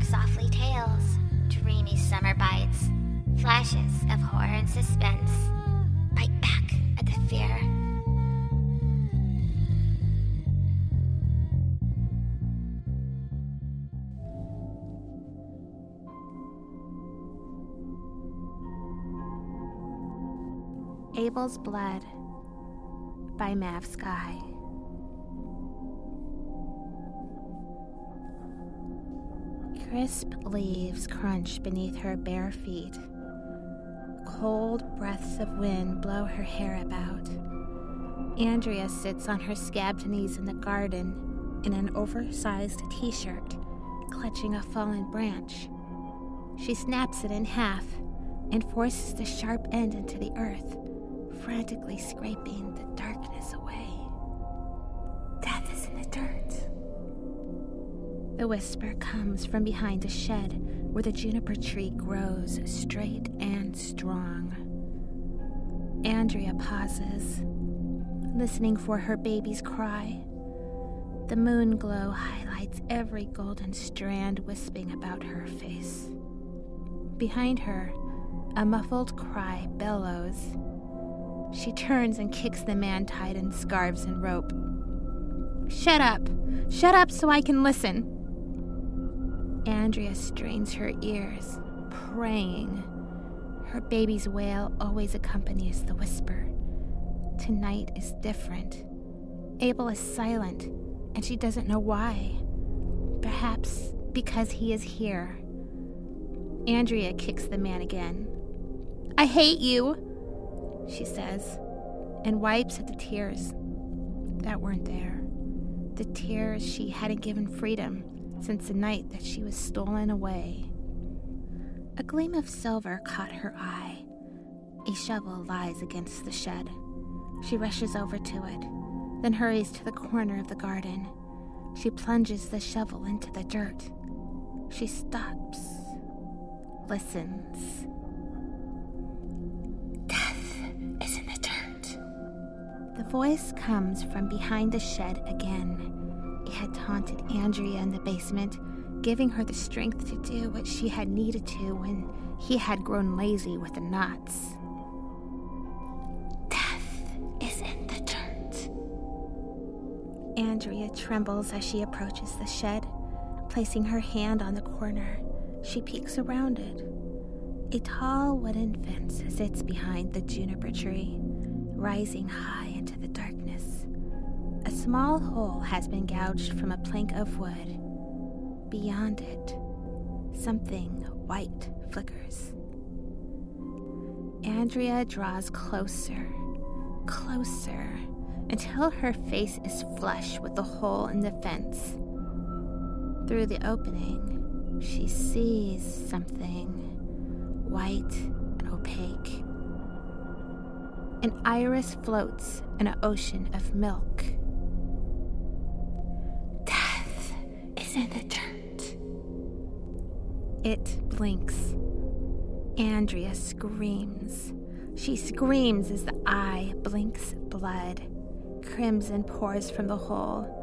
bark softly tales, dreamy summer bites, flashes of horror and suspense. Bite back at the fear. Abel's Blood by Mav Skye. Crisp leaves crunch beneath her bare feet. Cold breaths of wind blow her hair about. Andrea sits on her scabbed knees in the garden in an oversized t shirt, clutching a fallen branch. She snaps it in half and forces the sharp end into the earth, frantically scraping the darkness away. Death is in the dirt. The whisper comes from behind a shed where the juniper tree grows straight and strong. Andrea pauses, listening for her baby's cry. The moon glow highlights every golden strand wisping about her face. Behind her, a muffled cry bellows. She turns and kicks the man tied in scarves and rope. Shut up! Shut up so I can listen! Andrea strains her ears, praying. Her baby's wail always accompanies the whisper. Tonight is different. Abel is silent, and she doesn't know why. Perhaps because he is here. Andrea kicks the man again. I hate you, she says, and wipes at the tears that weren't there. The tears she hadn't given freedom since the night that she was stolen away. A gleam of silver caught her eye. A shovel lies against the shed. She rushes over to it, then hurries to the corner of the garden. She plunges the shovel into the dirt. She stops, listens. Death is in the dirt. The voice comes from behind the shed again. It had taunted Andrea in the basement, giving her the strength to do what she had needed to when he had grown lazy with the knots. Death is in the dirt. Andrea trembles as she approaches the shed. Placing her hand on the corner, she peeks around it. A tall wooden fence sits behind the juniper tree, rising high into the darkness. Small hole has been gouged from a plank of wood. Beyond it, something white flickers. Andrea draws closer, closer, until her face is flush with the hole in the fence. Through the opening, she sees something white and opaque. An iris floats in an ocean of milk. Is in the dirt. It blinks. Andrea screams. She screams as the eye blinks blood. Crimson pours from the hole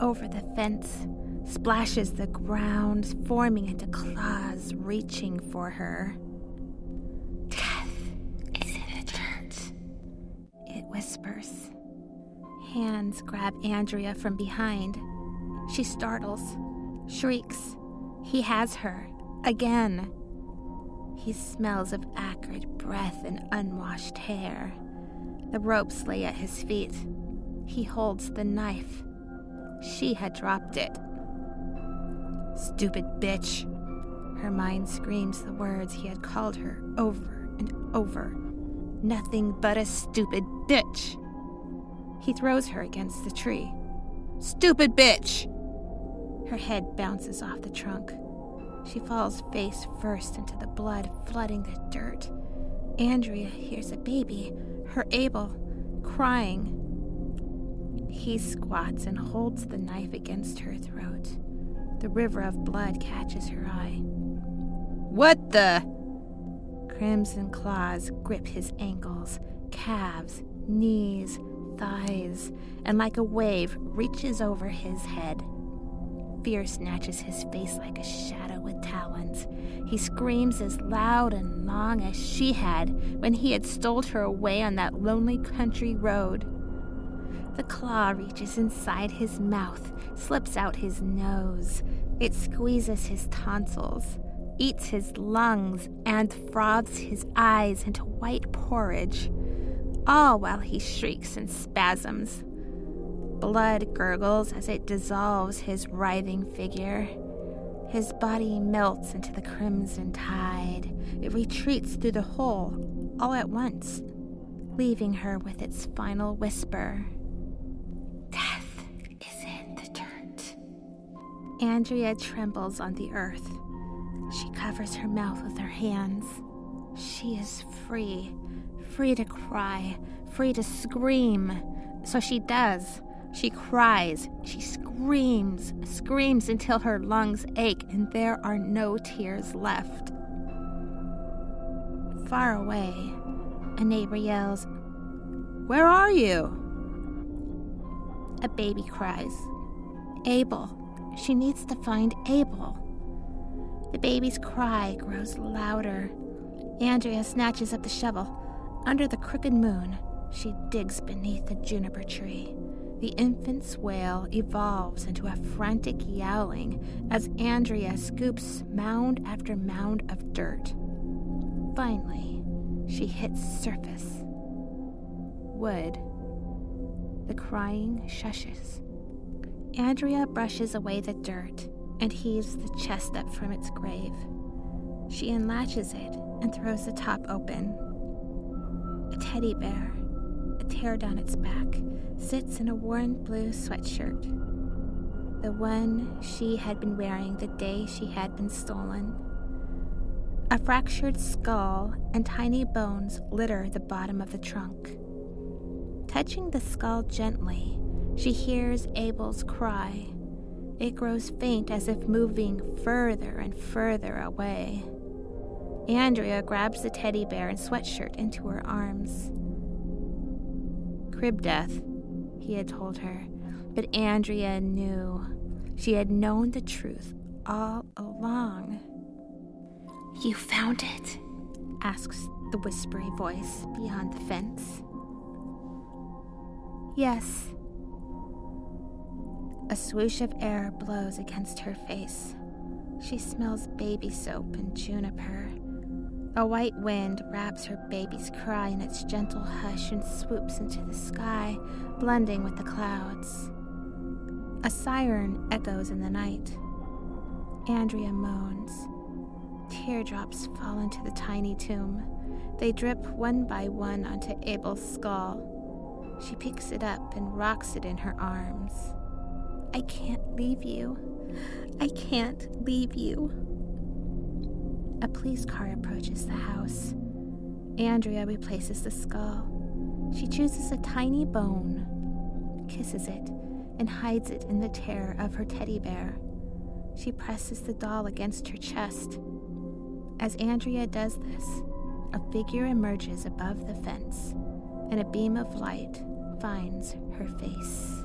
over the fence, splashes the ground, forming into claws reaching for her. Death is in the dirt. It whispers. Hands grab Andrea from behind. She startles, shrieks. He has her. Again. He smells of acrid breath and unwashed hair. The ropes lay at his feet. He holds the knife. She had dropped it. Stupid bitch. Her mind screams the words he had called her over and over. Nothing but a stupid bitch. He throws her against the tree. Stupid bitch! Her head bounces off the trunk. She falls face first into the blood flooding the dirt. Andrea hears a baby, her Abel, crying. He squats and holds the knife against her throat. The river of blood catches her eye. What the? Crimson claws grip his ankles, calves, knees, thighs, and like a wave reaches over his head. Fear snatches his face like a shadow with talons. He screams as loud and long as she had when he had stole her away on that lonely country road. The claw reaches inside his mouth, slips out his nose. It squeezes his tonsils, eats his lungs, and froths his eyes into white porridge, all while he shrieks and spasms. Blood gurgles as it dissolves his writhing figure. His body melts into the crimson tide. It retreats through the hole all at once, leaving her with its final whisper Death is in the dirt. Andrea trembles on the earth. She covers her mouth with her hands. She is free, free to cry, free to scream. So she does she cries, she screams, screams until her lungs ache and there are no tears left. Far away, a neighbor yells, Where are you? A baby cries, Abel. She needs to find Abel. The baby's cry grows louder. Andrea snatches up the shovel. Under the crooked moon, she digs beneath a juniper tree. The infant's wail evolves into a frantic yowling as Andrea scoops mound after mound of dirt. Finally, she hits surface. Wood. The crying shushes. Andrea brushes away the dirt and heaves the chest up from its grave. She unlatches it and throws the top open. A teddy bear, tear down its back, sits in a worn blue sweatshirt, the one she had been wearing the day she had been stolen. A fractured skull and tiny bones litter the bottom of the trunk. Touching the skull gently, she hears Abel's cry. It grows faint as if moving further and further away. Andrea grabs the teddy bear and sweatshirt into her arms. Crib death, he had told her, but Andrea knew. She had known the truth all along. You found it? asks the whispery voice beyond the fence. Yes. A swoosh of air blows against her face. She smells baby soap and juniper. A white wind wraps her baby's cry in its gentle hush and swoops into the sky, blending with the clouds. A siren echoes in the night. Andrea moans. Teardrops fall into the tiny tomb. They drip one by one onto Abel's skull. She picks it up and rocks it in her arms. I can't leave you. I can't leave you. A police car approaches the house. Andrea replaces the skull. She chooses a tiny bone, kisses it, and hides it in the tear of her teddy bear. She presses the doll against her chest. As Andrea does this, a figure emerges above the fence, and a beam of light finds her face.